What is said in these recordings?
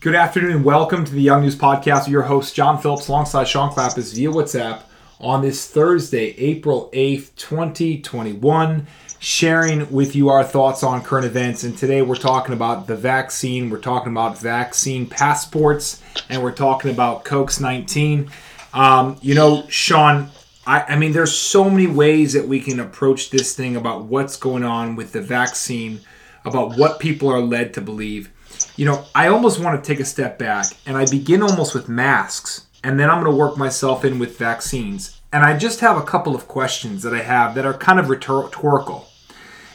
Good afternoon and welcome to the Young News Podcast your host, John Phillips, alongside Sean Clapis via WhatsApp on this Thursday, April 8th, 2021, sharing with you our thoughts on current events. And today we're talking about the vaccine, we're talking about vaccine passports, and we're talking about COX 19. Um, you know, Sean, I, I mean, there's so many ways that we can approach this thing about what's going on with the vaccine, about what people are led to believe you know, I almost want to take a step back and I begin almost with masks and then I'm going to work myself in with vaccines. And I just have a couple of questions that I have that are kind of rhetorical.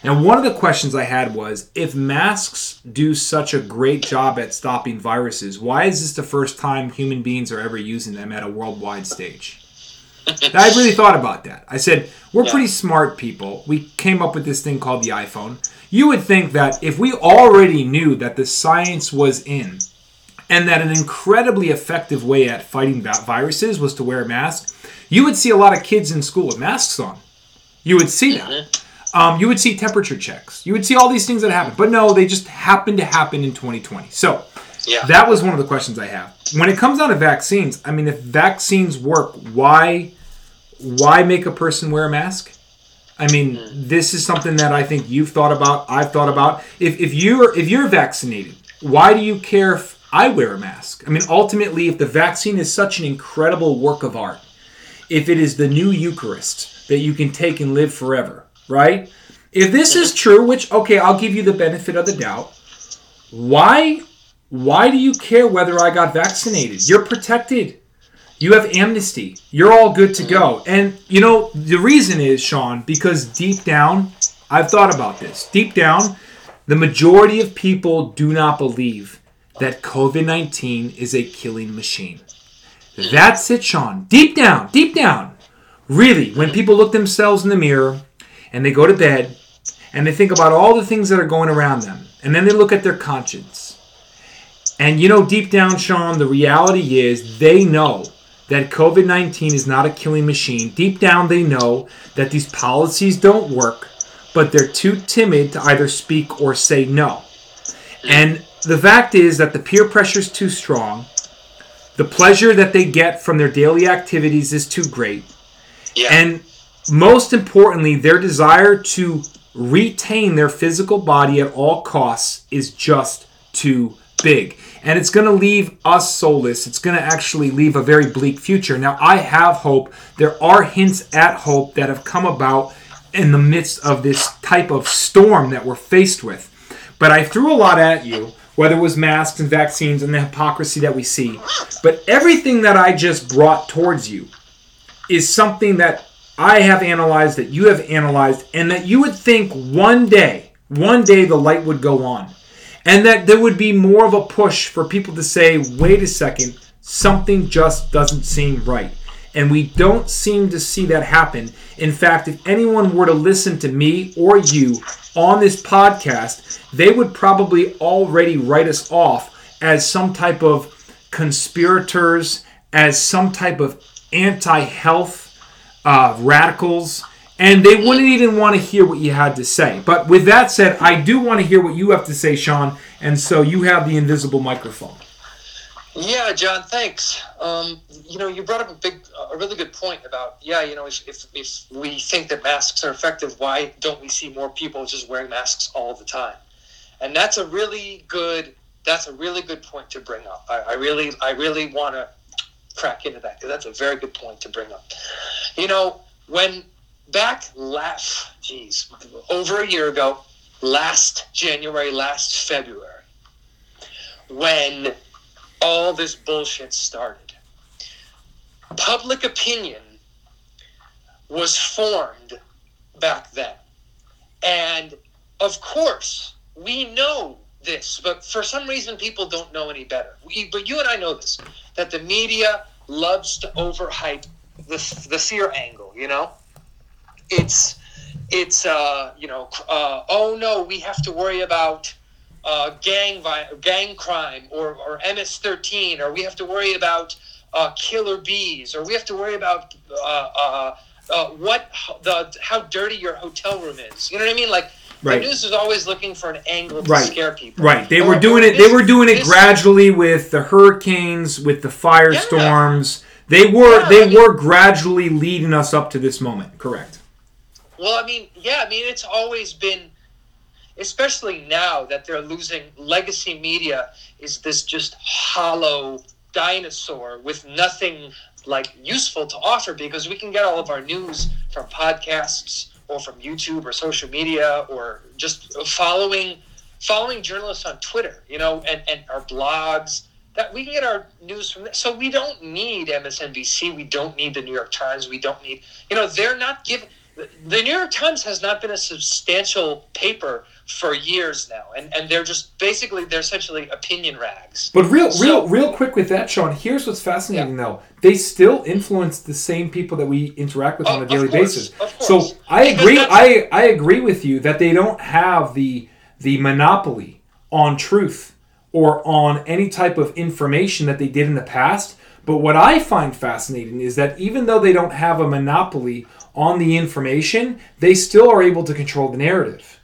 And one of the questions I had was if masks do such a great job at stopping viruses, why is this the first time human beings are ever using them at a worldwide stage? I really thought about that. I said, we're yeah. pretty smart people. We came up with this thing called the iPhone you would think that if we already knew that the science was in and that an incredibly effective way at fighting viruses was to wear a mask, you would see a lot of kids in school with masks on. You would see that. Mm-hmm. Um, you would see temperature checks. You would see all these things that happen. But no, they just happen to happen in 2020. So yeah. that was one of the questions I have. When it comes down to vaccines, I mean, if vaccines work, why why make a person wear a mask? I mean, hmm. this is something that I think you've thought about. I've thought about. If, if you're if you're vaccinated, why do you care if I wear a mask? I mean, ultimately, if the vaccine is such an incredible work of art, if it is the new Eucharist that you can take and live forever, right? If this is mm-hmm. true, which okay, I'll give you the benefit of the doubt. Why why do you care whether I got vaccinated? You're protected. You have amnesty. You're all good to go. Mm-hmm. And you know, the reason is, Sean, because deep down, I've thought about this. Deep down, the majority of people do not believe that COVID 19 is a killing machine. That's it, Sean. Deep down, deep down. Really, when people look themselves in the mirror and they go to bed and they think about all the things that are going around them, and then they look at their conscience. And you know, deep down, Sean, the reality is they know that COVID 19 is not a killing machine. Deep down, they know that these policies don't work, but they're too timid to either speak or say no. And the fact is that the peer pressure is too strong. The pleasure that they get from their daily activities is too great. Yeah. And most importantly, their desire to retain their physical body at all costs is just too big and it's going to leave us soulless. It's going to actually leave a very bleak future. Now, I have hope. There are hints at hope that have come about in the midst of this type of storm that we're faced with. But I threw a lot at you, whether it was masks and vaccines and the hypocrisy that we see. But everything that I just brought towards you is something that I have analyzed, that you have analyzed, and that you would think one day, one day the light would go on and that there would be more of a push for people to say, wait a second, something just doesn't seem right. And we don't seem to see that happen. In fact, if anyone were to listen to me or you on this podcast, they would probably already write us off as some type of conspirators, as some type of anti health uh, radicals and they wouldn't even want to hear what you had to say. But with that said, I do want to hear what you have to say, Sean, and so you have the invisible microphone. Yeah, John, thanks. Um, you know, you brought up a big, a really good point about, yeah, you know, if, if, if we think that masks are effective, why don't we see more people just wearing masks all the time? And that's a really good, that's a really good point to bring up. I, I really, I really want to crack into that because that's a very good point to bring up. You know, when back last, geez, over a year ago, last January, last February, when all this bullshit started, public opinion was formed back then. And of course, we know this, but for some reason, people don't know any better. We, but you and I know this that the media loves to overhype the, the fear angle, you know? It's it's uh, you know uh, oh no we have to worry about uh, gang vi- gang crime or, or MS13 or we have to worry about uh, killer bees or we have to worry about uh, uh, uh, what the how dirty your hotel room is you know what I mean like Right. The news is always looking for an angle to Right. scare people. Right. They Or- were doing it. They were doing it gradually with the hurricanes, with the firestorms. They were Yeah, they I mean- were gradually leading us up to this moment. Correct. Well, I mean, yeah, I mean, it's always been, especially now that they're losing legacy media, is this just hollow dinosaur with nothing like useful to offer because we can get all of our news from podcasts or from YouTube or social media or just following following journalists on Twitter, you know, and, and our blogs. That we can get our news from. So we don't need MSNBC. We don't need the New York Times. We don't need, you know, they're not giving. The New York Times has not been a substantial paper for years now, and, and they're just basically they're essentially opinion rags. But real, So- real, real quick with that, Sean. Here's what's fascinating, though. They still influence the same people that we interact with Oh, on a oh, of daily course, basis. So. I Because agree. I I agree with you that they don't have the the monopoly on truth or on any type of information that they did in the past. But what I find fascinating is that even though they don't have a monopoly on the information, they still are able to control the narrative.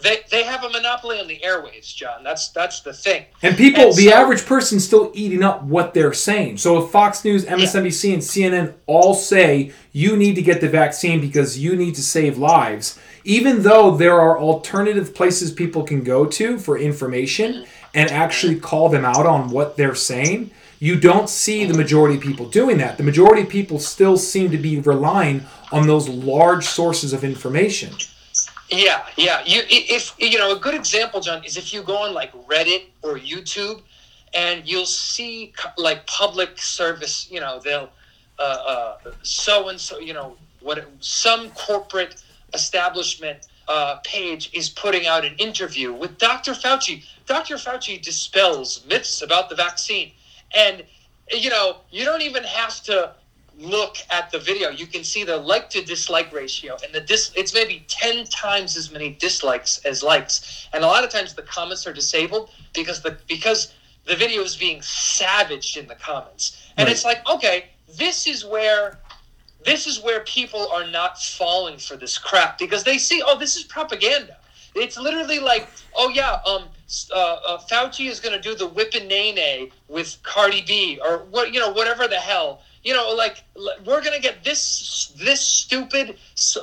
They, they have a monopoly on the airwaves, John. That's that's the thing. And people, And the so- average person's still eating up what they're saying. So if Fox News, MSNBC, and CNN all say you need to get the vaccine because you need to save lives, even though there are alternative places people can go to for information and actually mm-hmm. call them out on what they're saying, you don't see the majority of people doing that. The majority of people still seem to be relying on those large sources of information. Yeah, yeah. You if you know a good example, John, is if you go on like Reddit or YouTube, and you'll see like public service. You know, they'll uh, so and so. You know, what some corporate establishment uh, page is putting out an interview with Dr. Fauci. Dr. Fauci dispels myths about the vaccine, and you know you don't even have to look at the video, you can see the like to dislike ratio, and the dis it's maybe ten times as many dislikes as likes. And a lot of times the comments are disabled because the because the video is being savaged in the comments, and Right. it's like okay, this is where. This is where people are not falling for this crap because they see, oh, this is propaganda. It's literally like, oh yeah, um, uh, uh, Fauci is going to do the whip and nay with Cardi B or what, you know, whatever the hell. You know, like we're going to get this this stupid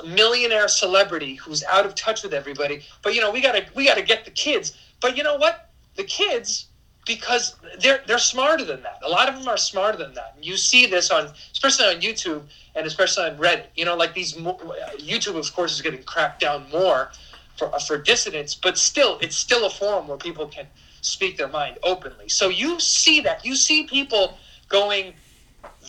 millionaire celebrity who's out of touch with everybody. But you know, we gotta we gotta get the kids. But you know what? The kids because they're they're smarter than that. A lot of them are smarter than that. You see this on especially on YouTube and especially on Reddit. You know, like these YouTube, of course, is getting cracked down more for uh, for dissidents, but still, it's still a forum where people can speak their mind openly. So you see that you see people going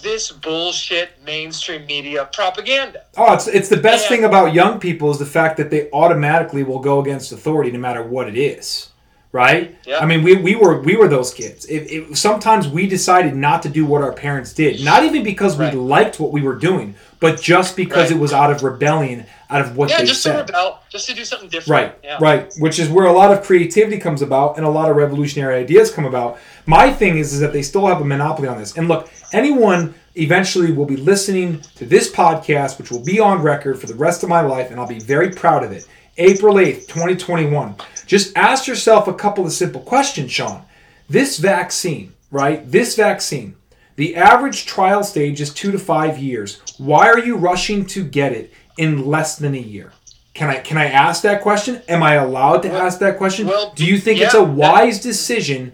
this bullshit mainstream media propaganda. Oh, it's it's the best Yeah. thing about young people is the fact that they automatically will go against authority no matter what it is, right? Yeah. I mean, we, we were we were those kids. If, if sometimes we decided not to do what our parents did, not even because we Right. liked what we were doing, but just because Right. it was out of rebellion, out of what Yeah, they just to said. rebel, just to do something different. Right, Yeah. right. Which is where a lot of creativity comes about and a lot of revolutionary ideas come about. My thing is, is that they still have a monopoly on this. And look, anyone eventually will be listening to this podcast, which will be on record for the rest of my life, and I'll be very proud of it. April 8th, 2021. Just ask yourself a couple of simple questions, Sean. This vaccine, right? This vaccine, the average trial stage is two to five years. Why are you rushing to get it in less than a year? Can I can I ask that question? Am I allowed to ask that question? well, Do you think it's a wise decision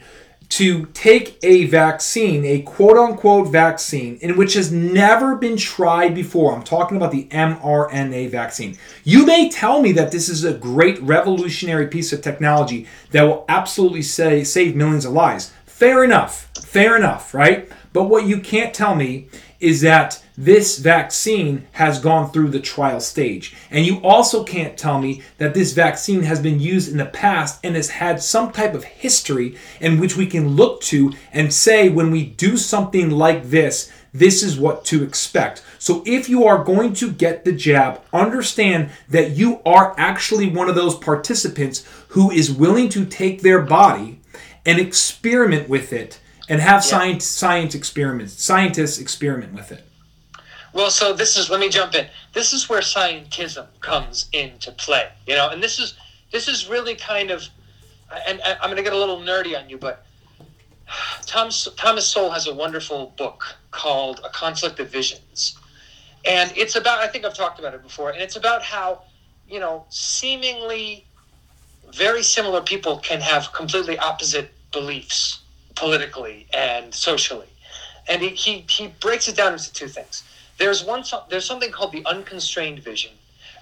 to take a vaccine, a quote unquote vaccine, in which has never been tried before? I'm talking about the mRNA vaccine. You may tell me that this is a great revolutionary piece of technology that will absolutely say, save millions of lives. Fair enough. Fair enough, right? But what you can't tell me is that this vaccine has gone through the trial stage. And you also can't tell me that this vaccine has been used in the past and has had some type of history in which we can look to and say, when we do something like this, this is what to expect. So if you are going to get the jab, understand that you are actually one of those participants who is willing to take their body and experiment with it and have science science experiments scientists experiment with it Well, so this is let me jump in. This is where scientism comes into play, you know, and this is this is really kind of, and, I'm going to get a little nerdy on you, but Thomas Thomas Sowell has a wonderful book called A Conflict of Visions, and it's about I think I've talked about it before, and it's about how you know seemingly very similar people can have completely opposite beliefs politically and socially, and he he, he breaks it down into two things. There's one there's something called the unconstrained vision,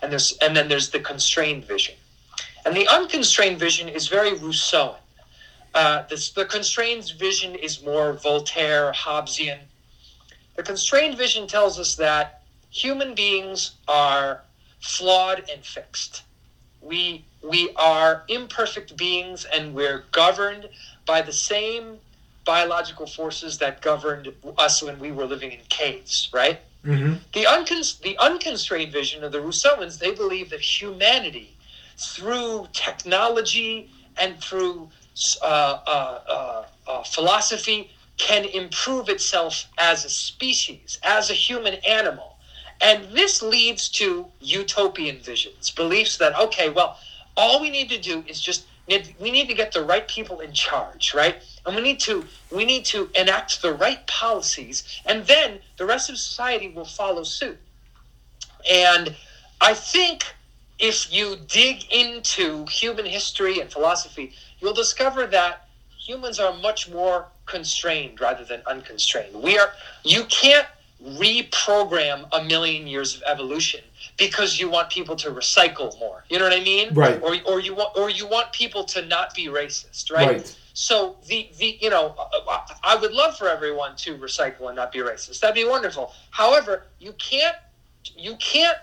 and there's and then there's the constrained vision, and the unconstrained vision is very Rousseauian uh, this, the constrained vision is more Voltaire, Hobbesian. The constrained vision tells us that human beings are flawed and fixed. We, we are imperfect beings and we're governed by the same biological forces that governed us when we were living in caves, right? Mm-hmm. The, uncon- the unconstrained vision of the Rousseauans, they believe that humanity, through technology and through uh, uh, uh, uh, philosophy can improve itself as a species, as a human animal. And this leads to utopian visions, beliefs that, okay, well, all we need to do is just we need to get the right people in charge, right? And we need to we need to enact the right policies, and then the rest of society will follow suit. And I think if you dig into human history and philosophy, you'll discover that humans are much more constrained rather than unconstrained. We are you can't reprogram a million years of evolution because you want people to recycle more. You know what I mean? Right. Or, or you want or you want people to not be racist, right? right. So the the you know I would love for everyone to recycle and not be racist. That'd be wonderful. However, you can't you can't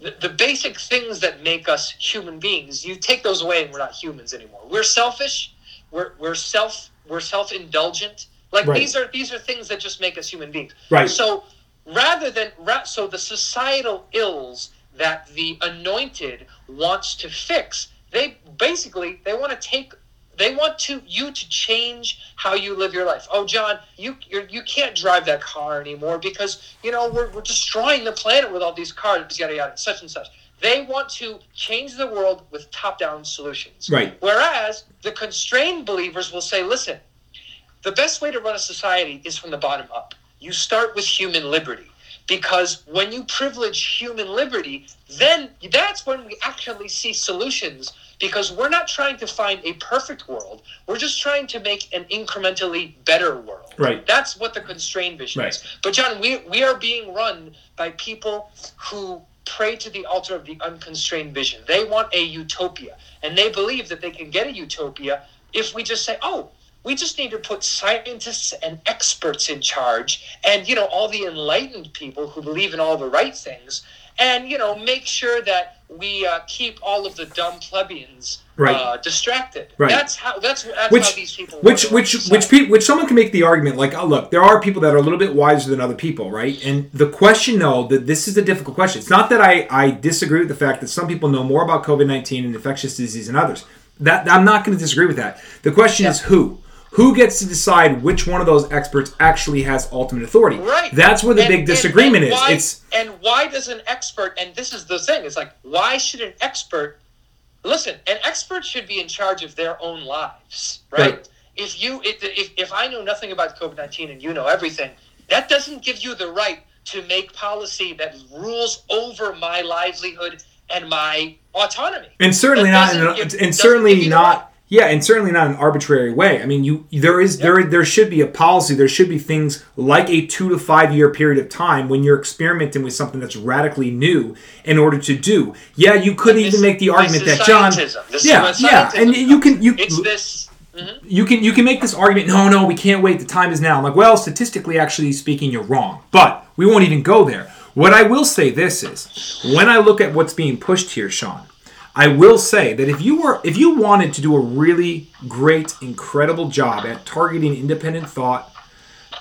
the, the basic things that make us human beings, you take those away and we're not humans anymore. We're selfish. We're, we're self we're self indulgent. Like right. these are these are things that just make us human beings. Right. So rather than so the societal ills that the anointed wants to fix, they basically they want to take they want to you to change how you live your life. Oh, John, you you're, you can not drive that car anymore because you know we're, we're destroying the planet with all these cars, yada yada, such and such. They want to change the world with top-down solutions. Right. Whereas the constrained believers will say, listen, the best way to run a society is from the bottom up. You start with human liberty because when you privilege human liberty, then that's when we actually see solutions because we're not trying to find a perfect world. We're just trying to make an incrementally better world. Right. That's what the constrained vision right. is. But John, we we are being run by people who pray to the altar of the unconstrained vision. They want a utopia, and they believe that they can get a utopia if we just say, "Oh, we just need to put scientists and experts in charge and you know all the enlightened people who believe in all the right things and you know make sure that we uh, keep all of the dumb plebeians right. uh, distracted. Right. That's how. That's, that's which, how these people. Which which which pe- which someone can make the argument like, oh look, there are people that are a little bit wiser than other people, right? And the question, though, that this is a difficult question. It's not that I I disagree with the fact that some people know more about COVID nineteen and infectious disease than others. That I'm not going to disagree with that. The question yeah. is who who gets to decide which one of those experts actually has ultimate authority? Right. That's where the and, big disagreement and, and why, is. It's and why does an expert? And this is the thing. It's like why should an expert listen? An expert should be in charge of their own lives, right? right. If you if, if I know nothing about COVID nineteen and you know everything, that doesn't give you the right to make policy that rules over my livelihood and my autonomy. And certainly not. Give, and certainly not yeah, and certainly not an arbitrary way. I mean, you there is yep. there there should be a policy. There should be things like a two to five year period of time when you're experimenting with something that's radically new in order to do. Yeah, you could even make the argument that John. yeah, yeah, and you can you. It's this. Mm-hmm. You can you can make this argument. No, no, we can't wait. The time is now. I'm like, well, statistically, actually speaking, you're wrong. But we won't even go there. What I will say this is, when I look at what's being pushed here, Sean, I will say that if you were if you wanted to do a really great, incredible job at targeting independent thought,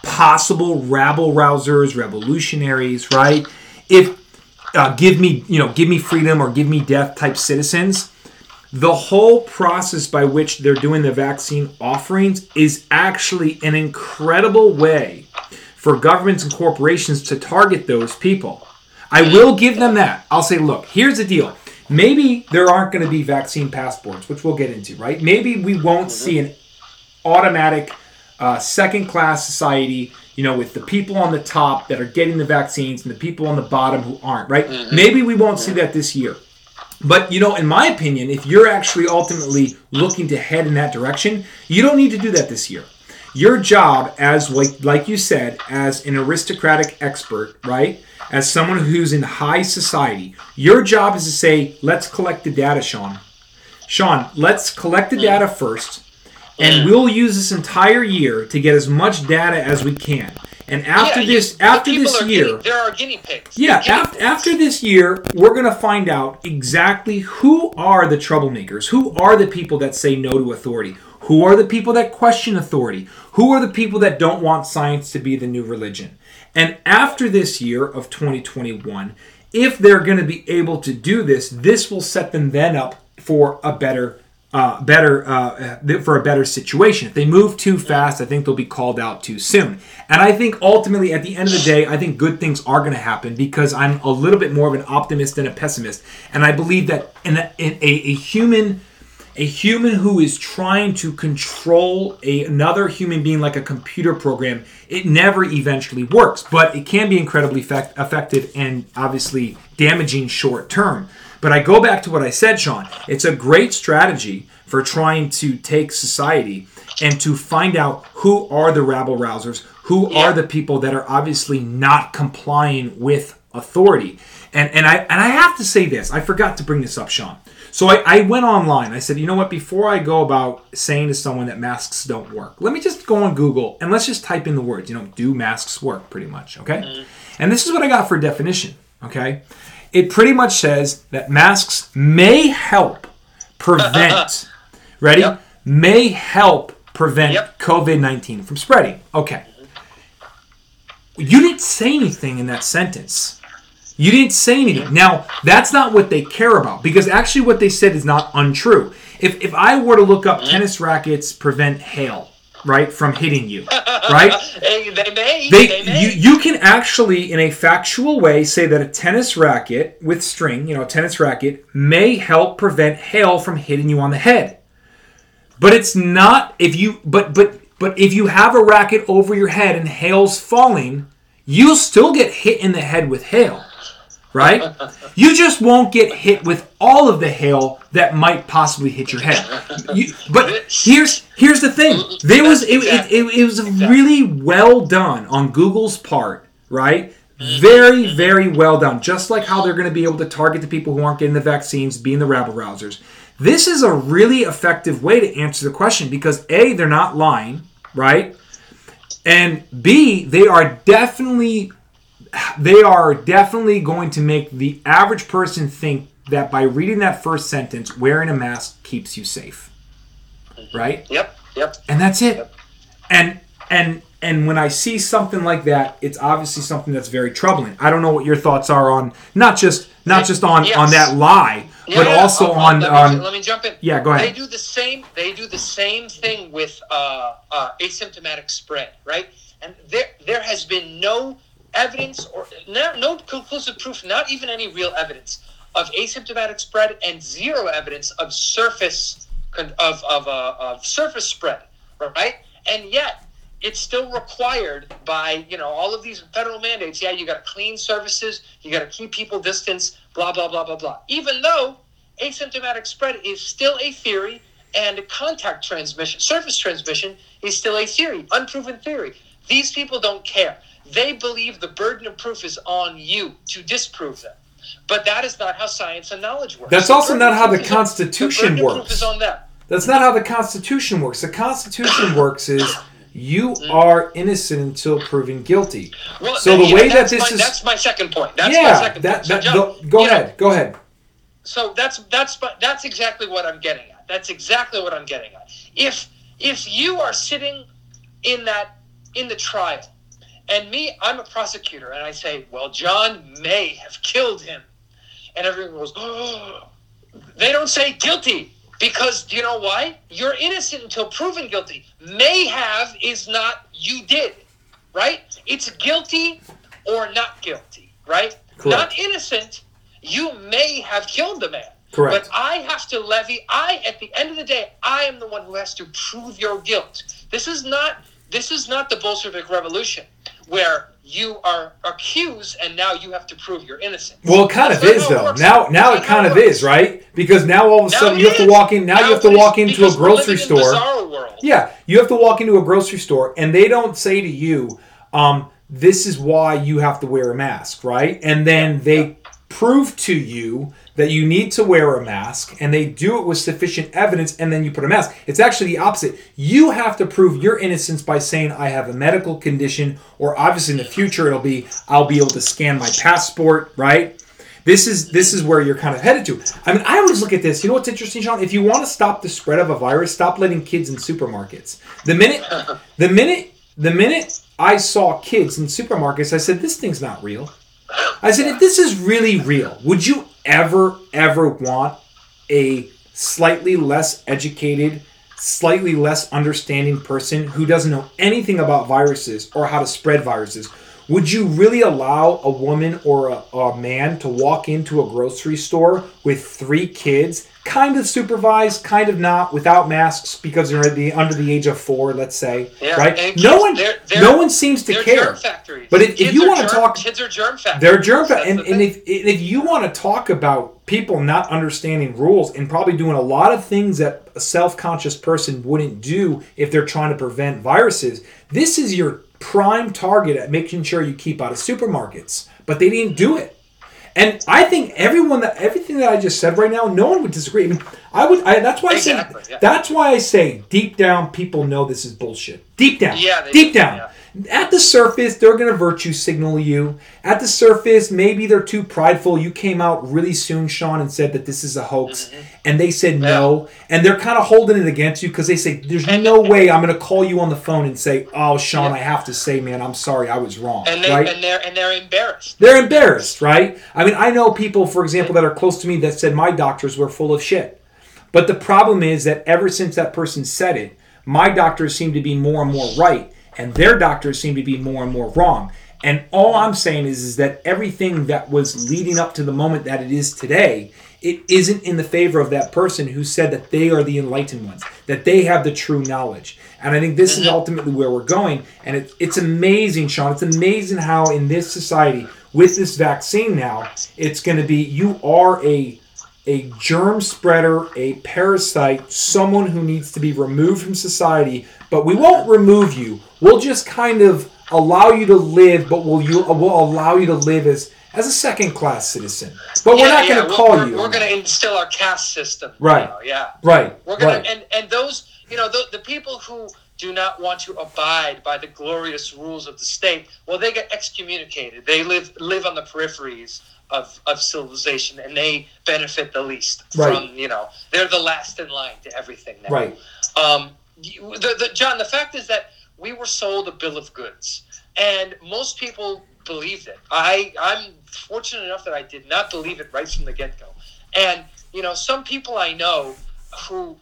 possible rabble rousers, revolutionaries, right? If uh, give me you know give me freedom or give me death type citizens, the whole process by which they're doing the vaccine offerings is actually an incredible way for governments and corporations to target those people. I will give them that. I'll say, look, here's the deal maybe there aren't going to be vaccine passports, which we'll get into, right? Maybe we won't mm-hmm. see an automatic uh, second class society, you know, with the people on the top that are getting the vaccines and the people on the bottom who aren't, right? Mm-hmm. Maybe we won't see mm-hmm. that this year. But, you know, in my opinion, if you're actually ultimately looking to head in that direction, you don't need to do that this year. Your job, as like, like you said, as an aristocratic expert, right? As someone who's in high society, your job is to say, let's collect the data, Sean. Sean, let's collect the data first, and mm. we'll use this entire year to get as much data as we can. And after Yeah, this, the after this year, guinea- there are guinea pigs. yeah, Guinea after, after this year, we're going to find out exactly who are the troublemakers, who are the people that say no to authority, who are the people that question authority, who are the people that don't want science to be the new religion. And after this year of 2021, if they're going to be able to do this, this will set them then up for a better uh, better uh, uh, for a better situation. If they move too fast, I think they'll be called out too soon. And I think ultimately, at the end of the day, I think good things are going to happen because I'm a little bit more of an optimist than a pessimist, and I believe that in a, in a, a human. A human who is trying to control a, another human being like a computer program, it never eventually works. But it can be incredibly effect, effective and obviously damaging short term. But I go back to what I said, Sean. It's a great strategy for trying to take society and to find out who are the rabble rousers, who Yeah. are the people that are obviously not complying with authority. And and I and I have to say this. I forgot to bring this up, Sean. So I, I went online. I said, you know what? Before I go about saying to someone that masks don't work, let me just go on Google and let's just type in the words. You know, do masks work? Pretty much. Okay. Mm. And this is what I got for definition. Okay. It pretty much says that masks may help prevent. ready? Yep. May help prevent Yep. COVID nineteen from spreading. Okay. You didn't say anything in that sentence. You didn't say anything. Now, that's not what they care about because actually what they said is not untrue. If, if I were to look up mm-hmm. tennis rackets prevent hail, right, from hitting you, right? Hey, they may. They, They, may. you, you can actually, in a factual way, say that a tennis racket with string, you know, a tennis racket, may help prevent hail from hitting you on the head. But it's not if you but but but if you have a racket over your head and hail's falling, you'll still get hit in the head with hail. Right? You just won't get hit with all of the hail that might possibly hit your head. You, but here's here's the thing. There was it, it, it, it was really well done on Google's part, right? Very, very well done. Just like how they're going to be able to target the people who aren't getting the vaccines, being the rabble rousers. This is a really effective way to answer the question because A, they're not lying, right? And B, they are definitely they are definitely going to make the average person think that by reading that first sentence, wearing a mask keeps you safe. Right? Yep. Yep. and that's it Yep. and and and when i see something like that it's obviously something that's very troubling i don't know what your thoughts are on not just not just on Yes. on that lie but Yeah, also I'll- on let me, on let me jump in. Yeah, go ahead. They do the same. They do the same thing with uh, uh, asymptomatic spread, right? And there there has been no evidence or no, no conclusive proof, not even any real evidence of asymptomatic spread, and zero evidence of surface of of, uh, of surface spread, right? And yet it's still required by you know all of these federal mandates. Yeah, you got to clean surfaces, you got to keep people distance, blah blah blah blah blah. Even though asymptomatic spread is still a theory, and contact transmission, surface transmission is still a theory, unproven theory. These people don't care. They believe the burden of proof is on you to disprove them. But that is not how science and knowledge works. That's The also not how the Constitution the works. proof is on them. that's not how the constitution works the constitution works is you Mm. are innocent until proven guilty Well, So the yeah, way that this my, is- that's my second point. That's my yeah second that, point. So, that John, go, go you know, ahead go ahead so that's that's that's exactly what I'm getting at. That's exactly what I'm getting at. If if you are sitting in that in the trial, and me, I'm a prosecutor, and I say, well, John may have killed him, and everyone goes, oh. They don't say guilty because do you know why? You're innocent until proven guilty. May have is not you did, right? It's guilty or not guilty, right? Correct. Not innocent. You may have killed the man. Correct. But I have to levy. I, at the end of the day, I am the one who has to prove your guilt. This is not. This is not the Bolshevik Revolution, where you are accused and now you have to prove you're innocent. Well, it kind That's of is though. Now, now it kind of works. is, right? Because now all of a sudden you have to walk in. Now, you have to walk into a grocery store. Yeah, you have to walk into a grocery store and they don't say to you, um, this is why you have to wear a mask, right? And then they prove to you that you need to wear a mask and they do it with sufficient evidence and then you put a mask. It's actually the opposite. You have to prove your innocence by saying I have a medical condition or obviously in the future it'll be I'll be able to scan my passport, right? This is this is where you're kind of headed to. I mean, I always look at this. You know what's interesting, Sean? If you want to stop the spread of a virus, stop letting kids in supermarkets. The minute, the minute, the minute I saw kids in supermarkets, I said, "This thing's not real." I said, "If this is really real, would you ever, ever want a slightly less educated, slightly less understanding person who doesn't know anything about viruses or how to spread viruses?" Would you really allow a woman or a, a man to walk into a grocery store with three kids, kind of supervised, kind of not, without masks because they're at the, under the age of four, let's say, Yeah, right? and No kids, one, they're- they're- no one seems to care. factories. But if- if you are wanna talk- kids are germ factories. They're germ That's and, and if, if you want to talk about people not understanding rules and probably doing a lot of things that a self-conscious person wouldn't do if they're trying to prevent viruses, this is your prime target at making sure you keep out of supermarkets. But they didn't do it. And I think everyone that everything that I just said right now, no one would disagree. I mean, I would. I, that's why Exactly, I say. yeah. That's why I say deep down, people know this is bullshit. Deep down. Yeah, Deep do, down. yeah. At the surface, they're going to virtue signal you. At the surface, maybe they're too prideful. You came out really soon, Sean, and said that this is a hoax. Mm-hmm. And they said no. And they're kind of holding it against you because they say, there's And- no way I'm going to call you on the phone and say, oh, Sean, Yeah. I have to say, man, I'm sorry, I was wrong. and they right? and they're and they're embarrassed. They're embarrassed, right? I mean, I know people, for example, that are close to me that said my doctors were full of shit. But the problem is that ever since that person said it, my doctors seem to be more and more right, and their doctors seem to be more and more wrong. And all I'm saying is, is that everything that was leading up to the moment that it is today, it isn't in the favor of that person who said that they are the enlightened ones, that they have the true knowledge. And I think this is mm-hmm. ultimately where we're going. And it, it's amazing, Sean. It's amazing how in this society, with this vaccine now, it's going to be you are a a germ spreader, a parasite, someone who needs to be removed from society. But we won't remove you. We'll just kind of allow you to live, but we'll you we'll allow you to live as as a second class citizen. But we're Yeah, not going to call we're, you. We're going to instill our caste system. Right. now, yeah. right. We're gonna right. and and those you know the, the people who do not want to abide by the glorious rules of the state, well, they get excommunicated. They live live on the peripheries of, of civilization, and they benefit the least Right. from you know they're the last in line to everything now. Right. Um, the, the, John, the fact is that we were sold a bill of goods, and most people believed it. I I'm fortunate enough that I did not believe it right from the get go, and you know some people I know who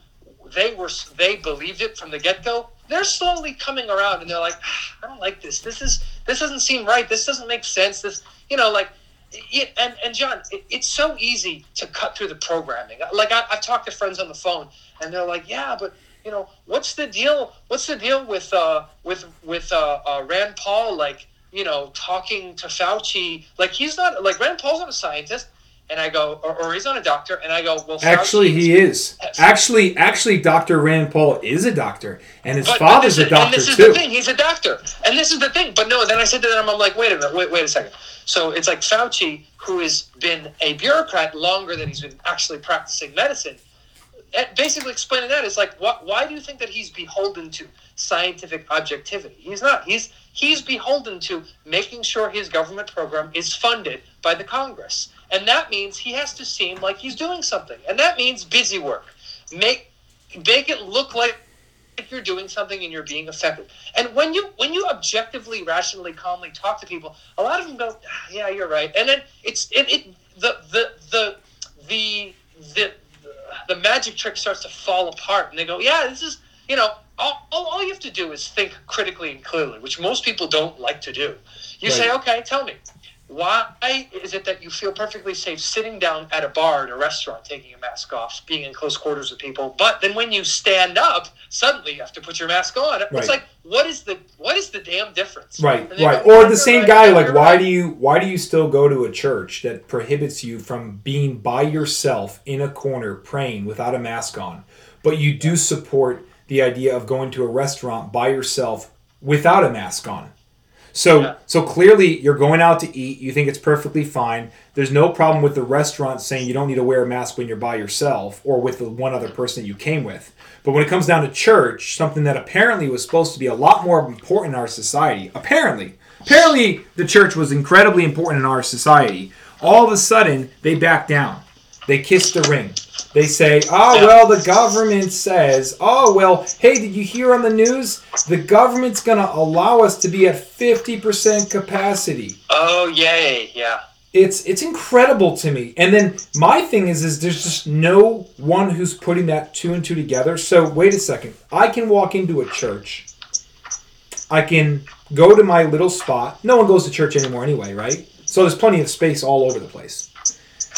they were they believed it from the get go. They're slowly coming around, and they're like, "Ah, I don't like this. This is this doesn't seem right. This doesn't make sense. This you know like. It, and and John, it, it's so easy to cut through the programming. Like I, I've talked to friends on the phone, and they're like, "Yeah, but you know, what's the deal? What's the deal with uh, with with uh, uh, Rand Paul? Like, you know, talking to Fauci? Like, he's not like Rand Paul's not a scientist." And I go, or, or he's not a doctor. And I go, well, Fauci Actually, he is. Yes. Actually, actually, Dr. Rand Paul is a doctor, and his But- but father's this a doctor And this is too. the thing. He's a doctor. And this is the thing. But no, then I said to them, I'm like, wait a minute, wait, wait a second. So it's like Fauci, who has been a bureaucrat longer than he's been actually practicing medicine. Basically explaining that is like, why, why do you think that he's beholden to scientific objectivity? He's not. He's he's beholden to making sure his government program is funded by the Congress. And that means he has to seem like he's doing something. And that means busy work. Make make it look like you're doing something and you're being effective. And when you when you objectively, rationally, calmly talk to people, a lot of them go, "Ah, "Yeah, you're right." And then it's it, it the the the the the the magic trick starts to fall apart, and they go, "Yeah, this is you know." All, all, all you have to do is think critically and clearly, which most people don't like to do. You say, okay, tell me, why is it that you feel perfectly safe sitting down at a bar at a restaurant taking your mask off, being in close quarters with people, but then when you stand up, suddenly you have to put your mask on? Right. It's like what is the what is the damn difference? Right, right. go, Or the same guy, like, why do you why do you still go to a church that prohibits you from being by yourself in a corner praying without a mask on, but you do support the idea of going to a restaurant by yourself without a mask on? So Yeah. so clearly you're going out to eat, you think it's perfectly fine. There's no problem with the restaurant saying you don't need to wear a mask when you're by yourself or with the one other person that you came with. But when it comes down to church, something that apparently was supposed to be a lot more important in our society, apparently, apparently the church was incredibly important in our society. All of a sudden, they back down. They kiss the ring. They say, "Oh well, the government says, oh well, hey, did you hear on the news? The government's gonna allow us to be at fifty percent capacity." Oh yay, yeah. It's it's incredible to me. And then my thing is, is there's just no one who's putting that two and two together. So wait a second. I can walk into a church. I can go to my little spot. No one goes to church anymore anyway, right? So there's plenty of space all over the place.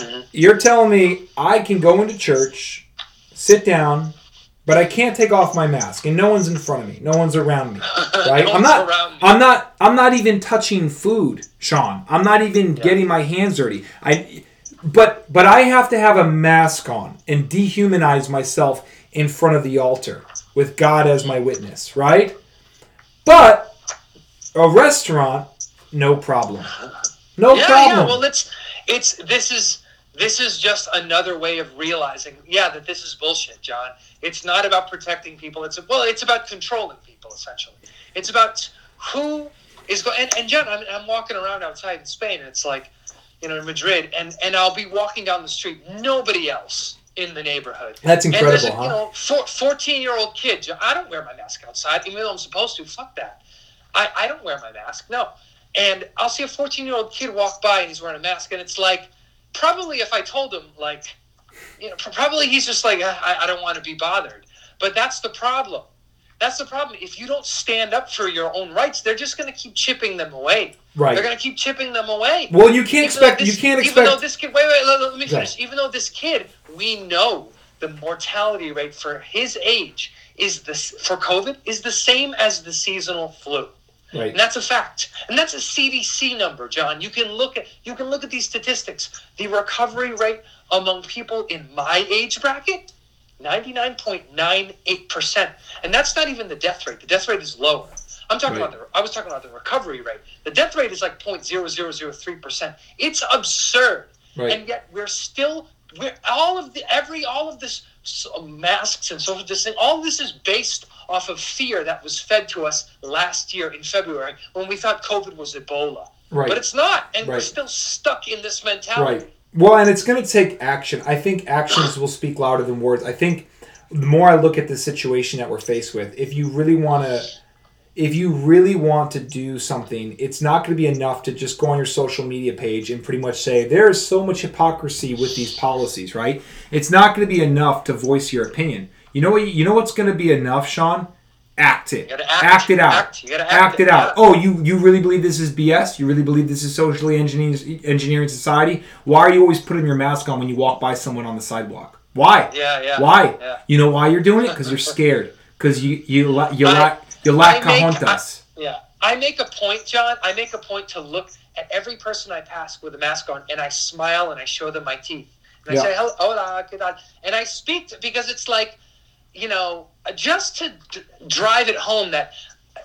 Mhm. You're telling me I can go into church, sit down, but I can't take off my mask, and no one's in front of me, no one's around me, right? No I'm not. I'm not. I'm not even touching food, Sean. I'm not even Yeah. getting my hands dirty. I. But but I have to have a mask on and dehumanize myself in front of the altar with God as my witness, right? But a restaurant, no problem. No yeah, problem. yeah. Well, it's it's this is this is just another way of realizing, yeah, that this is bullshit, John. It's not about protecting people. It's well, it's about controlling people essentially. It's about who is going. And, and John, I'm, I'm walking around outside in Spain, and it's like, you know, in Madrid, and and I'll be walking down the street, nobody else in the neighborhood. That's incredible, a, you know, four, 14 year old kid. I don't wear my mask outside, even though I'm supposed to. Fuck that. I, I don't wear my mask. No. And I'll see a 14 year old kid walk by and he's wearing a mask, and it's like, probably if I told him, like, you know, probably he's just like, I, I don't want to be bothered. But that's the problem. That's the problem. If you don't stand up for your own rights, they're just going to keep chipping them away. Right. They're going to keep chipping them away. Well, you can't Even expect. this- you can't Even though this kid, wait, wait, let, let me finish. Even though this kid, we know the mortality rate for his age is this for COVID is the same as the seasonal flu, Right. and that's a fact. And that's a CDC number, John. You can look at you can look at these statistics. The recovery rate among people in my age bracket. 99.98%. And that's not even the death rate. The death rate is lower. I'm talking Right. about the I was talking about the recovery rate. The death rate is like 0.0003%. It's absurd. Right. And yet we're still we're all of the every all of this masks and social distancing all this is based off of fear that was fed to us last year in February when we thought COVID was Ebola. Right. But it's not, and we're still stuck in this mentality. Right. Well, and it's going to take action. I think actions will speak louder than words. I think the more I look at the situation that we're faced with, if you really want to if you really want to do something, it's not going to be enough to just go on your social media page and pretty much say there is so much hypocrisy with these policies, right? It's not going to be enough to voice your opinion. You know what? You know what's going to be enough, Sean? Act it. You gotta act. it out. Act. You act, act it it, out. Oh, you you really believe this is BS? You really believe this is socially engineering engineering society? Why are you always putting your mask on when you walk by someone on the sidewalk? Why? Yeah, yeah. Why? Yeah. You know why you're doing it? Because you're scared. Because you you you I- lack you lack I make-. Yeah. I make a point, John. I make a point to look at every person I pass with a mask on and I smile and I show them my teeth. And Yeah. I say, "Hello, hola, ¿qué tal?" And I speak to, because it's like, you know, just to d- drive it home that,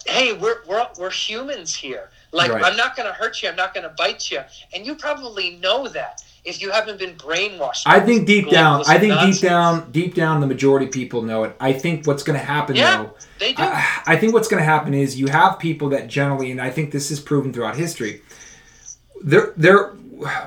hey, we're, we're, we're humans here. Like, Right. I'm not going to hurt you. I'm not going to bite you. And you probably know that if you haven't been brainwashed. I think deep down, I think nonsense. deep down, deep down, the majority of people know it. I think what's going to happen Yeah, though, They do. I, I think what's going to happen is you have people that generally, and I think this is proven throughout history. There, there,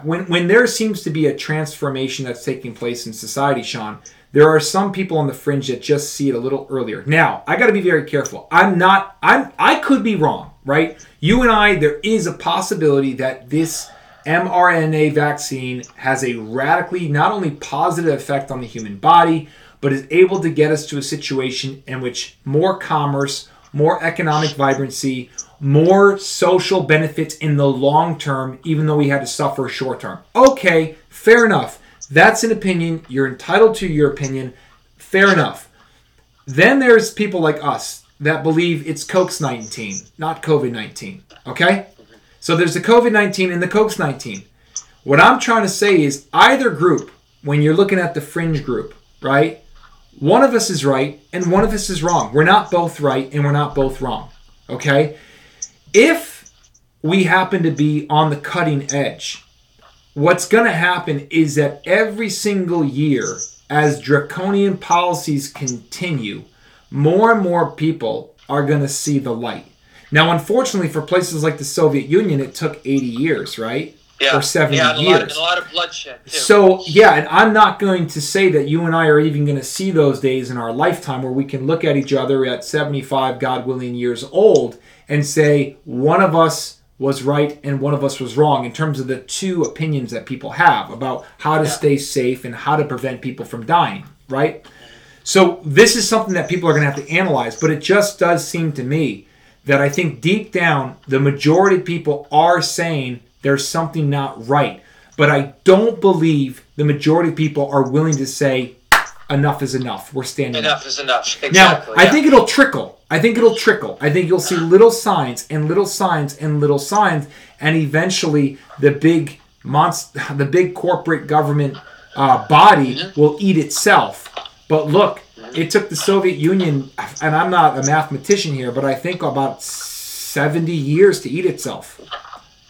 when when there seems to be a transformation that's taking place in society, Sean, there are some people on the fringe that just see it a little earlier. Now, I got to be very careful. I'm not. I'm. I could be wrong, right? You and I, there is a possibility that this mRNA vaccine has a radically not only positive effect on the human body, but is able to get us to a situation in which more commerce, more economic vibrancy, more social benefits in the long term, even though we had to suffer short term. Okay, fair enough. That's an opinion. You're entitled to your opinion. Fair enough. Then there's people like us that believe it's COX 19, not COVID 19. Okay? So there's the COVID 19 and the COX 19. What I'm trying to say is either group, when you're looking at the fringe group, right? One of us is right and one of us is wrong. We're not both right and we're not both wrong. Okay? If we happen to be on the cutting edge, what's going to happen is that every single year, as draconian policies continue, more and more people are going to see the light. Now, unfortunately, for places like the Soviet Union, it took 80 years, right? Yeah. Or 70 yeah, and years. lot, and a lot of bloodshed. Too. So yeah, and I'm not going to say that you and I are even going to see those days in our lifetime where we can look at each other at 75, God willing, years old and say one of us was right and one of us was wrong in terms of the two opinions that people have about how to Yeah. stay safe and how to prevent people from dying, right? So this is something that people are going to have to analyze, but it just does seem to me that I think deep down the majority of people are saying there's something not right. But I don't believe the majority of people are willing to say enough is enough. We're standing up. enough is enough. Now, Exactly. I yeah. think it'll trickle. I think it'll trickle. I think you'll see little signs and little signs and little signs, and eventually the big monster, the big corporate government uh, body Mm-hmm. will eat itself. But look, it took the Soviet Union, and I'm not a mathematician here, but I think about 70 years to eat itself.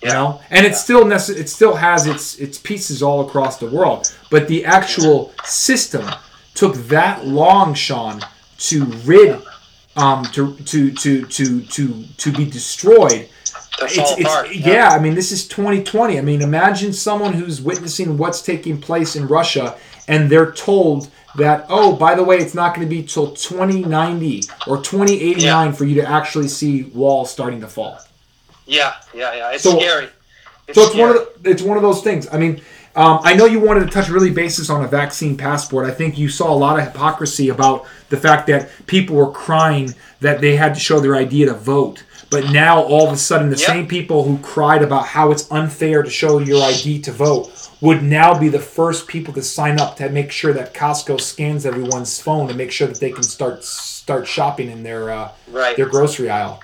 You know, and it still necess- it still has its its pieces all across the world, but the actual system took that long, Sean, to rid, um, to to to to to to be destroyed. It's, it's yeah. I mean, this is 2020. I mean, imagine someone who's witnessing what's taking place in Russia, and they're told that, oh, by the way, it's not going to be till 2090 or 2089 for you to actually see walls starting to fall. Yeah, yeah, yeah. It's So- scary. It's So it's scary. one of the, it's one of those things. I mean, um, I know you wanted to touch really basis on a vaccine passport. I think you saw a lot of hypocrisy about the fact that people were crying that they had to show their ID to vote. But now all of a sudden, the Yep. same people who cried about how it's unfair to show your ID to vote would now be the first people to sign up to make sure that Costco scans everyone's phone to make sure that they can start start shopping in their uh, right. their grocery aisle.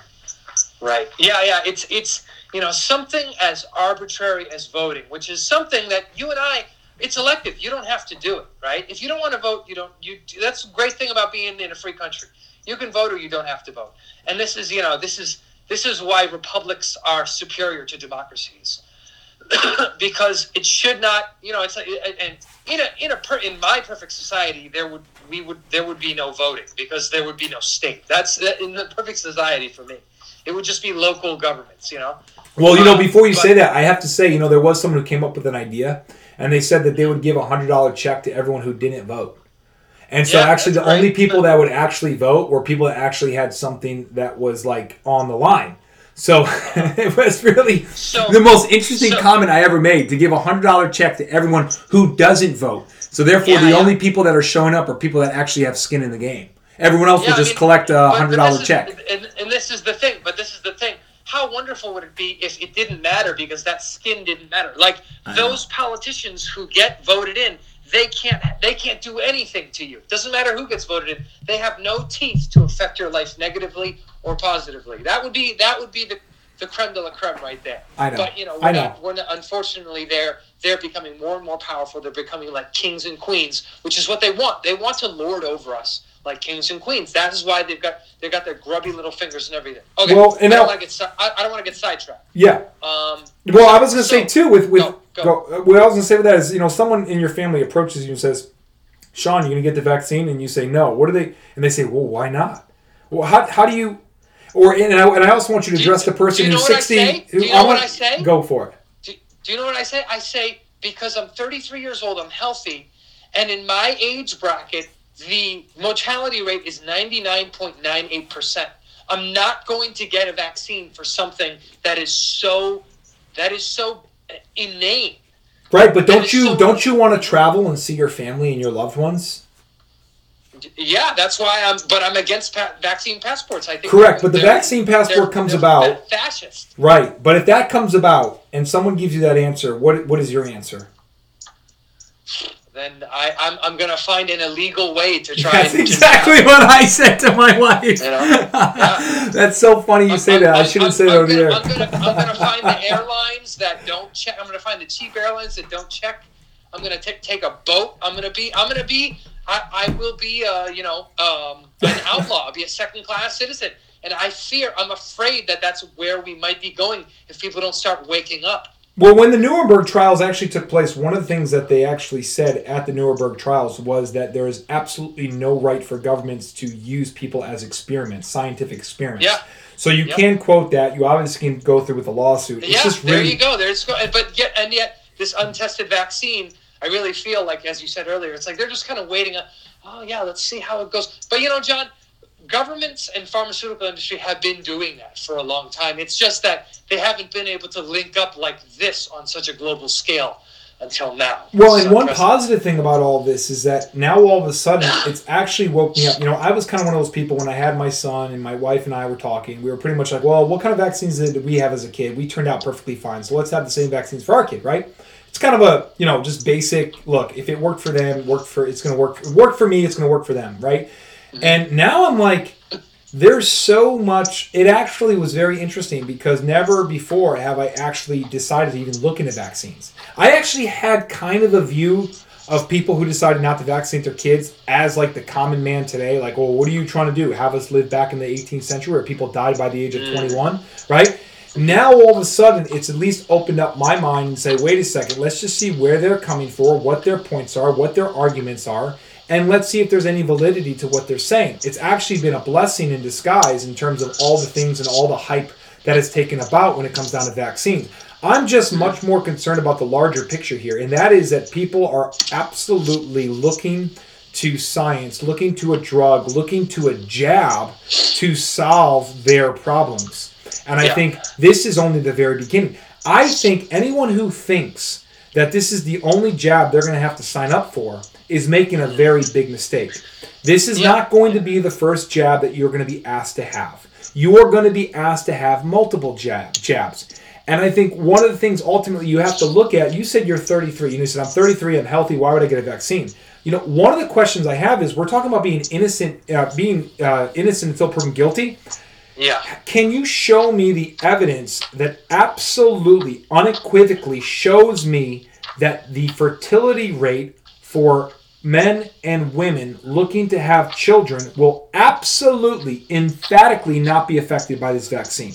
Right. Yeah, yeah. It's it's you know something as arbitrary as voting, which is something that you and I. It's elective. You don't have to do it, right? If you don't want to vote, you don't. You. That's a great thing about being in a free country. You can vote or you don't have to vote. And this is you know this is this is why republics are superior to democracies. because it should not, you know, it's and in a in a per, in my perfect society, there would we would there would be no voting because there would be no state. That's in the perfect society for me. It would just be local governments, you know. Well, you know, before you but- say that, I have to say, you know, there was someone who came up with an idea, and they said that they would give a hundred dollar check to everyone who didn't vote. And so, Yeah, actually, the that's only people that would actually vote were people that actually had something that was like on the line. So it was really So- the most interesting so- comment I ever made to give a hundred dollar check to everyone who doesn't vote. So therefore, Yeah, the yeah. only people that are showing up are people that actually have skin in the game. Everyone else Yeah, will I just mean, collect a hundred dollar check. And, and this is the thing. But this is the thing. How wonderful would it be if it didn't matter because that skin didn't matter? Like those politicians who get voted in, they can't they can't do anything to you. Doesn't matter who gets voted in. They have no teeth to affect your life negatively or positively. That would be that would be the the creme de la creme right there. I know. But you know, we're know. not, we're not, unfortunately they're they're becoming more and more powerful. They're becoming like kings and queens, which is what they want. They want to lord over us like kings and queens. That is why they've got they've got their grubby little fingers and everything. Okay, Well, and I don't want to get I, I don't want to get sidetracked. Yeah. Um, Well, I was going to So- say too with with Go, go. go- what I was going to say with that is you know someone in your family approaches you and says, "Sean, you going to get the vaccine?" and you say, "No." What are they? And they say, "Well, why not?" Well, how, how do you? Or and I, and I also want you to Do you- address the person you know who's what I who- Do you know what want- I say? Go for it. do, do you know what I say? I say because I'm 33 years old, I'm healthy, and in my age bracket, the mortality rate is 99.98 percent. I'm not going to get a vaccine for something that is so that is so inane. Right, but don't you so- don't you want to travel and see your family and your loved ones? Yeah, that's why I'm. But I'm against pa- vaccine passports. I think correct. But the vaccine passport comes about fascist. Right, but if that comes about and someone gives you that answer, what what is your answer? Then I, I'm, I'm gonna find an illegal way to try. That's and, exactly what I said to my wife. You know? Yeah. That's so funny you I'm- say I'm- that. I I'm- shouldn't I'm- say that I'm over gonna, there. I'm gonna, I'm gonna find the airlines that don't check. I'm gonna find the cheap airlines that don't check. I'm gonna take take a boat. I'm gonna be. I'm gonna be. I, I will be. Uh, you know, um, an outlaw. I'll be a second class citizen. And I fear. I'm afraid that that's where we might be going if people don't start waking up. Well, when the Nuremberg trials actually took place, one of the things that they actually said at the Nuremberg trials was that there is absolutely no right for governments to use people as experiments, scientific experiments. Yeah. So you Yep. can quote that. You obviously can go through with a lawsuit. It's yeah, just there you go. There's go. But yet, and yet, this untested vaccine, I really feel like, as you said earlier, it's like they're just kind of waiting. uh oh yeah, let's see how it goes. But you know, John, governments and pharmaceutical industry have been doing that for a long time. It's just that they haven't been able to link up like this on such a global scale until now. Well, and one positive thing about all this is that now all of a sudden it's actually woke me up. You know, I was kind of one of those people when I had my son and my wife and I were talking. We were pretty much like, well, what kind of vaccines did we have as a kid? We turned out perfectly fine. So let's have the same vaccines for our kid, right? It's kind of a, you know, just basic look. If it worked for them, worked for it's going to work. It worked for me, it's going to work for them, right? Mm-hmm. And now I'm like, there's so much. It actually was very interesting because never before have I actually decided to even look into vaccines. I actually had kind of a view of people who decided not to vaccinate their kids as like the common man today. Like, well, what are you trying to do? Have us live back in the 18th century where people died by the age of mm. 21, right? Now all of a sudden, it's at least opened up my mind and say, wait a second, let's just see where they're coming for, what their points are, what their arguments are, and let's see if there's any validity to what they're saying. It's actually been a blessing in disguise in terms of all the things and all the hype that has taken about when it comes down to vaccines. I'm just much more concerned about the larger picture here, and that is that people are absolutely looking to science, looking to a drug, looking to a jab to solve their problems. And I Yeah. think this is only the very beginning. I think anyone who thinks that this is the only jab they're going to have to sign up for is making a very big mistake. This is Yeah. not going to be the first jab that you're going to be asked to have. You are going to be asked to have multiple jab, jabs. And I think one of the things ultimately you have to look at, you said you're 33. You said, I'm 33, I'm healthy, why would I get a vaccine? You know, one of the questions I have is we're talking about being innocent, uh, being uh, innocent until proven guilty. Yeah. Can you show me the evidence that absolutely, unequivocally shows me that the fertility rate for men and women looking to have children will absolutely, emphatically not be affected by this vaccine?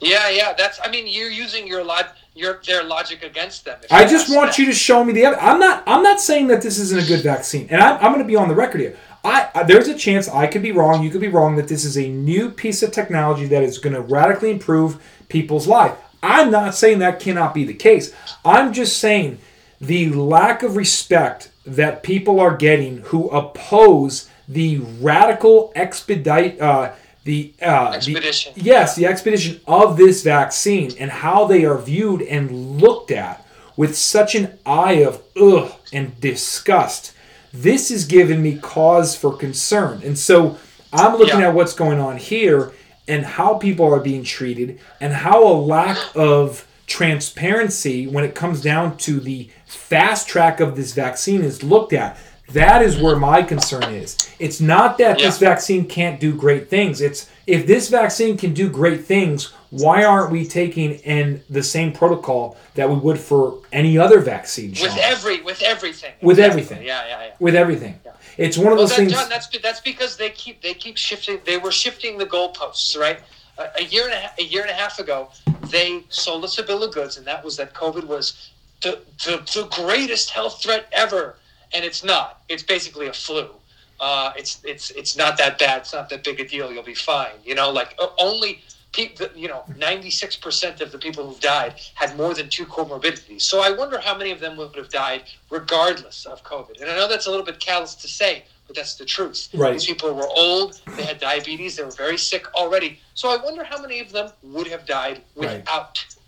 Yeah, yeah. That's. I mean, you're using your log, your their logic against them. I just want that. you to show me the evidence. I'm not. I'm not saying that this isn't a good vaccine, and I'm, I'm going to be on the record here. I, I there's a chance I could be wrong. You could be wrong. That this is a new piece of technology that is going to radically improve people's life. I'm not saying that cannot be the case. I'm just saying the lack of respect that people are getting who oppose the radical expedite uh, the uh, the- Expedition. yes, the expedition of this vaccine and how they are viewed and looked at with such an eye of ugh and disgust. This is giving me cause for concern. And so I'm looking Yeah. at what's going on here and how people are being treated and how a lack of transparency when it comes down to the fast track of this vaccine is looked at. That is where my concern is. It's not that this vaccine can't do great things. It's if this vaccine can do great things, why aren't we taking in the same protocol that we would for any other vaccine? with every with everything. With Exactly. everything. Yeah, yeah, yeah. with everything. It's one of Well, those that, things. John, that's that's because they keep they keep shifting. They were shifting the goalposts, right? A, a year and a, a year and a half ago, they sold us a bill of goods, and that was that COVID was the the, the greatest health threat ever, and it's not. It's basically a flu. Uh, it's it's it's not that bad. It's not that big a deal. You'll be fine. You know, like only. People, you know, ninety-six percent of the people who've died had more than two comorbidities. So I wonder how many of them would have died regardless of COVID. And I know that's a little bit callous to say, but that's the truth. Right. These people were old, they had diabetes, they were very sick already. So I wonder how many of them would have died Right.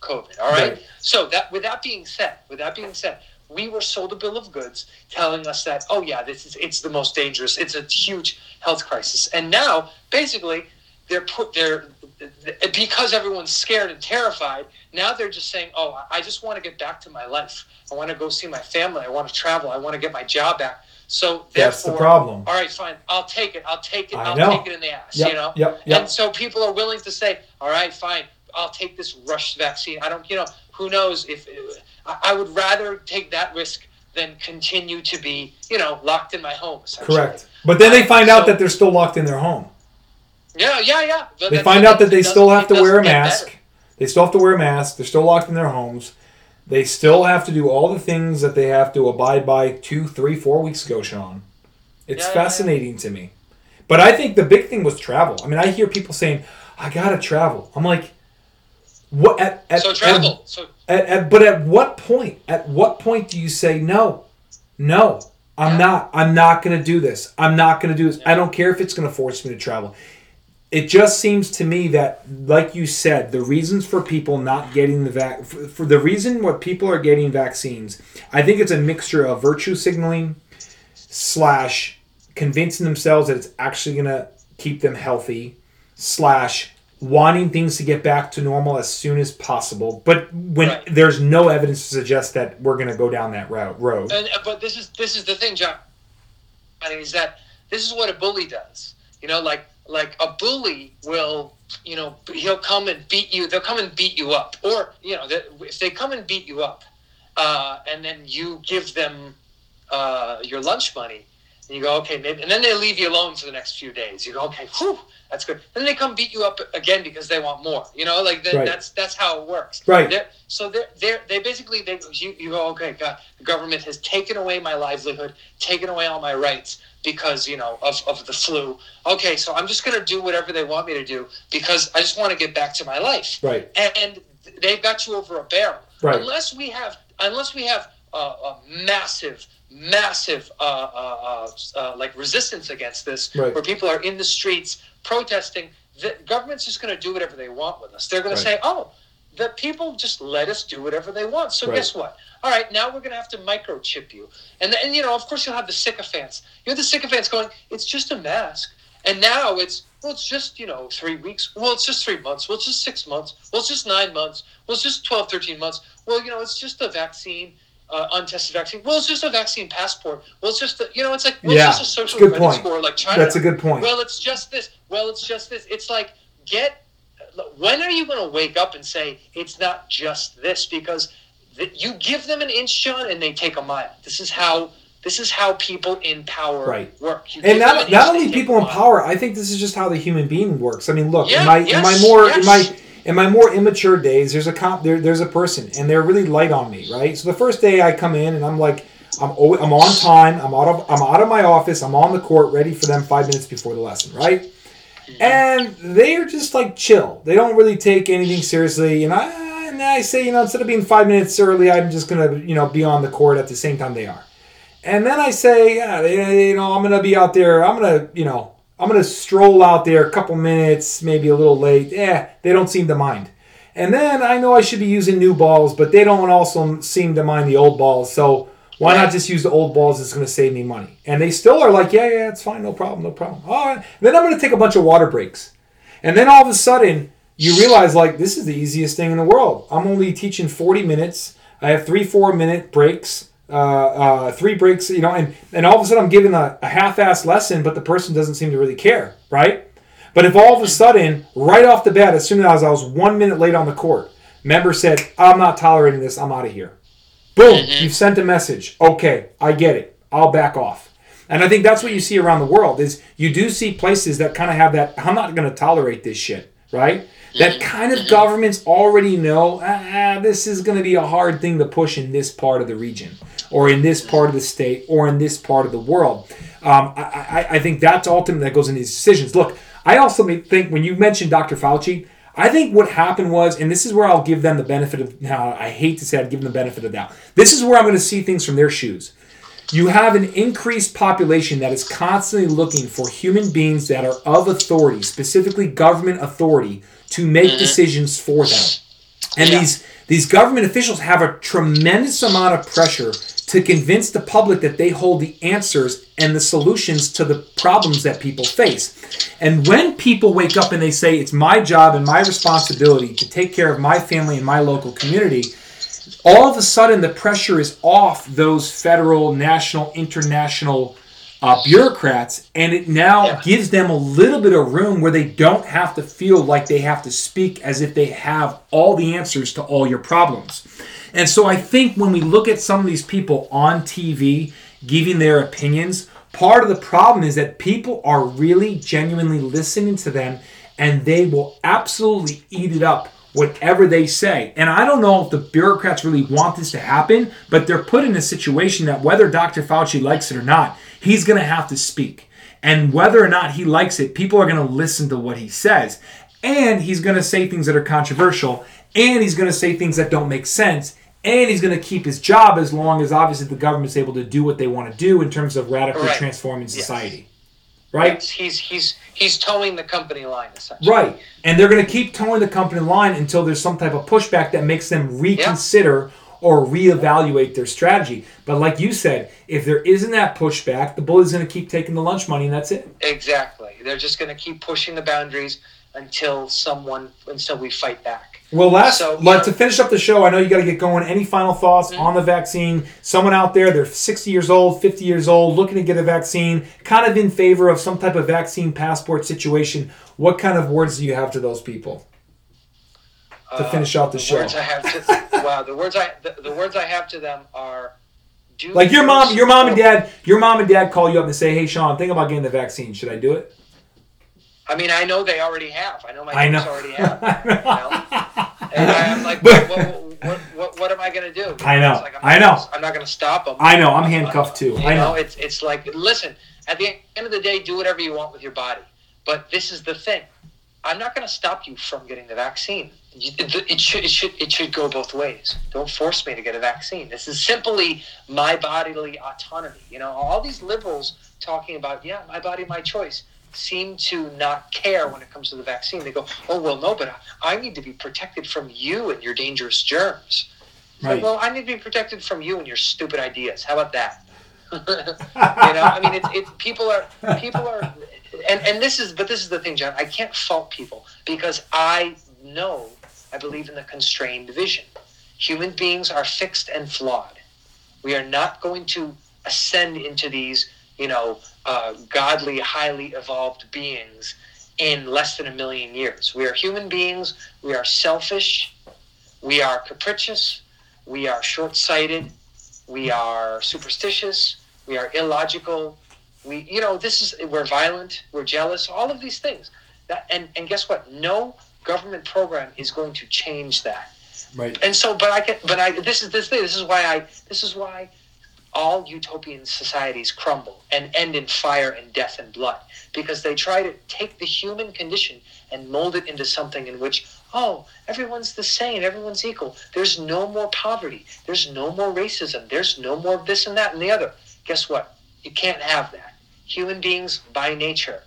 COVID. All right. Right. So that with that being said, with that being said, we were sold a bill of goods telling us that, oh yeah, this is it's the most dangerous. It's a huge health crisis. And now, basically, they're put they're because everyone's scared and terrified. Now they're just saying, oh, I just want to get back to my life. I want to go see my family. I want to travel. I want to get my job back. So that's the problem. All right, fine. I'll take it. I'll take it. I I'll know. take it in the ass. Yep, You know. yep, yep. And so people are willing to say, all right, fine. I'll take this rushed vaccine. I don't. You know. Who knows if I would rather take that risk than continue to be, you know, locked in my home. Correct. But then they uh, find out So- that they're still locked in their home. Yeah, yeah, yeah. But They find out that they still have to wear a mask. better. They still have to wear a mask. They're still locked in their homes. They still have to do all the things that they have to abide by two, three, four weeks ago, Sean. It's Yeah, yeah, yeah. fascinating to me. But I think the big thing was travel. I mean, I hear people saying, I gotta travel. I'm like, what at, at, So at- travel. So At, at, but at what point? At what point do you say no? No, I'm Yeah. not. I'm not going to do this. I'm not going to do this. I don't care if it's going to force me to travel. It just seems to me that, like you said, the reasons for people not getting the vac for, for the reason what people are getting vaccines, I think it's a mixture of virtue signaling slash convincing themselves that it's actually going to keep them healthy slash wanting things to get back to normal as soon as possible but when Right. there's no evidence to suggest that we're going to go down that route road And uh, but this is this is the thing, John. I mean, Is that this is what a bully does? You know, like like a bully will, you know, he'll come and beat you. They'll come and beat you up, or you know, if they come and beat you up, uh, and then you give them uh, your lunch money, and you go, okay, maybe, and then they leave you alone for the next few days. You go, okay, whew, that's good. Then they come beat you up again because they want more. You know, like that, Right. that's that's how it works. Right. They're, so they're, they're they basically they you, you go, okay, God, the government has taken away my livelihood, taken away all my rights because you know of, of the flu. Okay, so I'm just gonna do whatever they want me to do because I just want to get back to my life right and they've got you over a barrel. Right. Unless we have, unless we have a, a massive, massive, uh, uh, uh, uh, like resistance against this, Right. where people are in the streets protesting, the government's just going to do whatever they want with us. They're going Right. to say, "Oh, the people just let us do whatever they want." So Right. guess what? All right, now we're going to have to microchip you, and then you know, of course, you'll have the sycophants. You have the sycophants going, "It's just a mask," and now it's well, it's just, you know, three weeks. Well, it's just three months. Well, it's just six months. Well, it's just nine months. Well, it's just 12, 13 months. Well, you know, it's just a vaccine, uh, untested vaccine. Well, it's just a vaccine passport. Well, it's just, a, you know, it's like, well, Yeah, it's just a social good credit point. score like China. that's a good point Well, it's just this. Well, it's just this. It's like, get, when are you going to wake up and say, it's not just this? Because th- you give them an inch, John, and they take a mile. This is how. This is how people in power Right. work. You and not, an not only people in power i think this is just how the human being works i mean look Yeah, in my in my yes, more yes. my in my more immature days there's a there, there's a person and they're really light on me right? So the first day i come in and i'm like i'm always, i'm on time i'm out of i'm out of my office i'm on the court ready for them five minutes before the lesson right? And they're just like chill. They don't really take anything seriously and i and i say you know instead of being five minutes early i'm just gonna you know be on the court at the same time they are. And then I say, yeah, you know, I'm gonna be out there. I'm gonna, you know, I'm gonna stroll out there a couple minutes, maybe a little late. Yeah, they don't seem to mind. And then I know I should be using new balls, but they don't also seem to mind the old balls. So why not just use the old balls? It's gonna save me money. And they still are like, yeah, yeah, it's fine, no problem, no problem. All right. Then I'm gonna take a bunch of water breaks. And then all of a sudden, you realize like this is the easiest thing in the world. I'm only teaching 40 minutes. I have three, four minute breaks, uh, uh, three breaks, you know, and, and all of a sudden I'm giving a, a half-assed lesson, but the person doesn't seem to really care, right? But if all of a sudden, right off the bat, as soon as I was one minute late on the court, member said, I'm not tolerating this, I'm out of here. Boom, you've sent a message. Okay, I get it. I'll back off. And I think that's what you see around the world is you do see places that kind of have that I'm not going to tolerate this shit, right? That kind of governments already know ah, this is going to be a hard thing to push in this part of the region or in this part of the state or in this part of the world. Um, I, I, I think that's ultimately that goes into these decisions. Look, I also think when you mentioned Dr. Fauci, I think what happened was, and this is where I'll give them the benefit of now. I hate to say I'd give them the benefit of the doubt. This is where I'm going to see things from their shoes. You have an increased population that is constantly looking for human beings that are of authority, specifically government authority, to make mm-hmm. decisions for them. And Yeah. these these government officials have a tremendous amount of pressure to convince the public that they hold the answers and the solutions to the problems that people face. And when people wake up and they say, It's my job and my responsibility to take care of my family and my local community, all of a sudden the pressure is off those federal, national, international uh, bureaucrats, and it now Yeah. gives them a little bit of room where they don't have to feel like they have to speak as if they have all the answers to all your problems. And so I think when we look at some of these people on TV giving their opinions, part of the problem is that people are really genuinely listening to them and they will absolutely eat it up whatever they say. And I don't know if the bureaucrats really want this to happen, but they're put in a situation that whether Dr. Fauci likes it or not, he's going to have to speak. And whether or not he likes it, people are going to listen to what he says. And he's going to say things that are controversial, and he's going to say things that don't make sense. And he's going to keep his job as long as obviously the government's able to do what they want to do in terms of radically Right. transforming society. Right? He's he's he's toeing the company line essentially. Right. And they're going to keep toeing the company line until there's some type of pushback that makes them reconsider or reevaluate their strategy. But like you said, if there isn't that pushback, the bully's going to keep taking the lunch money and that's it. Exactly. They're just going to keep pushing the boundaries until someone until we fight back. Well, last So, like, to finish up the show, I know you got to get going. Any final thoughts Mm-hmm. on the vaccine? Someone out there, they're 60 years old, 50 years old, looking to get a vaccine, kind of in favor of some type of vaccine passport situation. What kind of words do you have to those people to Uh, finish out the, show? Words I have to wow. The words I the, the words I have to them are. Do Like your mom, your mom and dad, your mom and dad call you up and say, "Hey, Sean, think about getting the vaccine. Should I do it?" I mean, I know they already have. I know my I know. already have. And I'm like, But- what, what, what, what, what am I going to do? I know. Like, I'm not know. gonna- I'm not going to stop them. I know. I'm handcuffed too. You I know. it's it's like listen. At the end of the day, do whatever you want with your body. But this is the thing. I'm not going to stop you from getting the vaccine. It, it should it should it should go both ways. Don't force me to get a vaccine. This is simply my bodily autonomy. You know, all these liberals talking about yeah, my body, my choice, seem to not care when it comes to the vaccine. They go, oh well, no, but I need to be protected from you and your dangerous germs. It's like, well, I need to be protected from you and your stupid ideas. How about that? you know, I mean, it's it, people are people are, and and this is, but this is the thing, John. I can't fault people because I know I believe in the constrained vision. Human beings are fixed and flawed. We are not going to ascend into these, you know, uh, godly, highly evolved beings in less than a million years. We are human beings. We are selfish. We are capricious. We are short sighted. We are superstitious. We are illogical. We, you know, this is, we're violent. We're jealous. All of these things. That, and, and guess what? No government program is going to change that. Right. And so, but I can, but I, this is this thing. This is why I, this is why all utopian societies crumble and end in fire and death and blood because they try to take the human condition and mold it into something in which oh everyone's the same everyone's equal there's no more poverty there's no more racism there's no more this and that and the other guess what you can't have that human beings by nature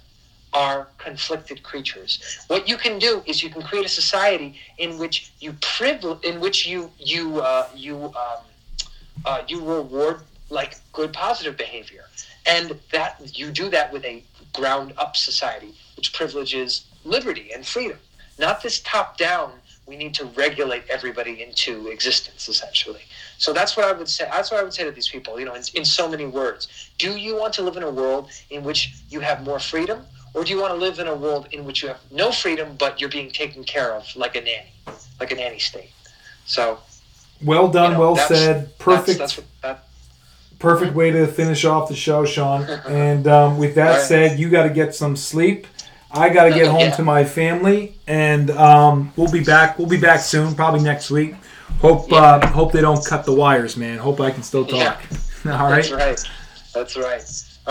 are conflicted creatures. What you can do is you can create a society in which you privilege, in which you you uh, you um, uh, you reward like good positive behavior, and that you do that with a ground up society which privileges liberty and freedom, not this top down. We need to regulate everybody into existence, essentially. So that's what I would say. That's what I would say to these people. You know, in, in so many words. Do you want to live in a world in which you have more freedom, or do you want to live in a world in which you have no freedom but you're being taken care of like a nanny, like a nanny state? So Well you done. know, well said. Perfect. That's, that's what, that, perfect way to finish off the show, Sean. And um, with that Right. said, you got to get some sleep. I got to get home Yeah. to my family, and um, we'll be back. We'll be back soon, probably next week. Hope uh, hope they don't cut the wires, man. Hope I can still talk. All right. That's right. That's right.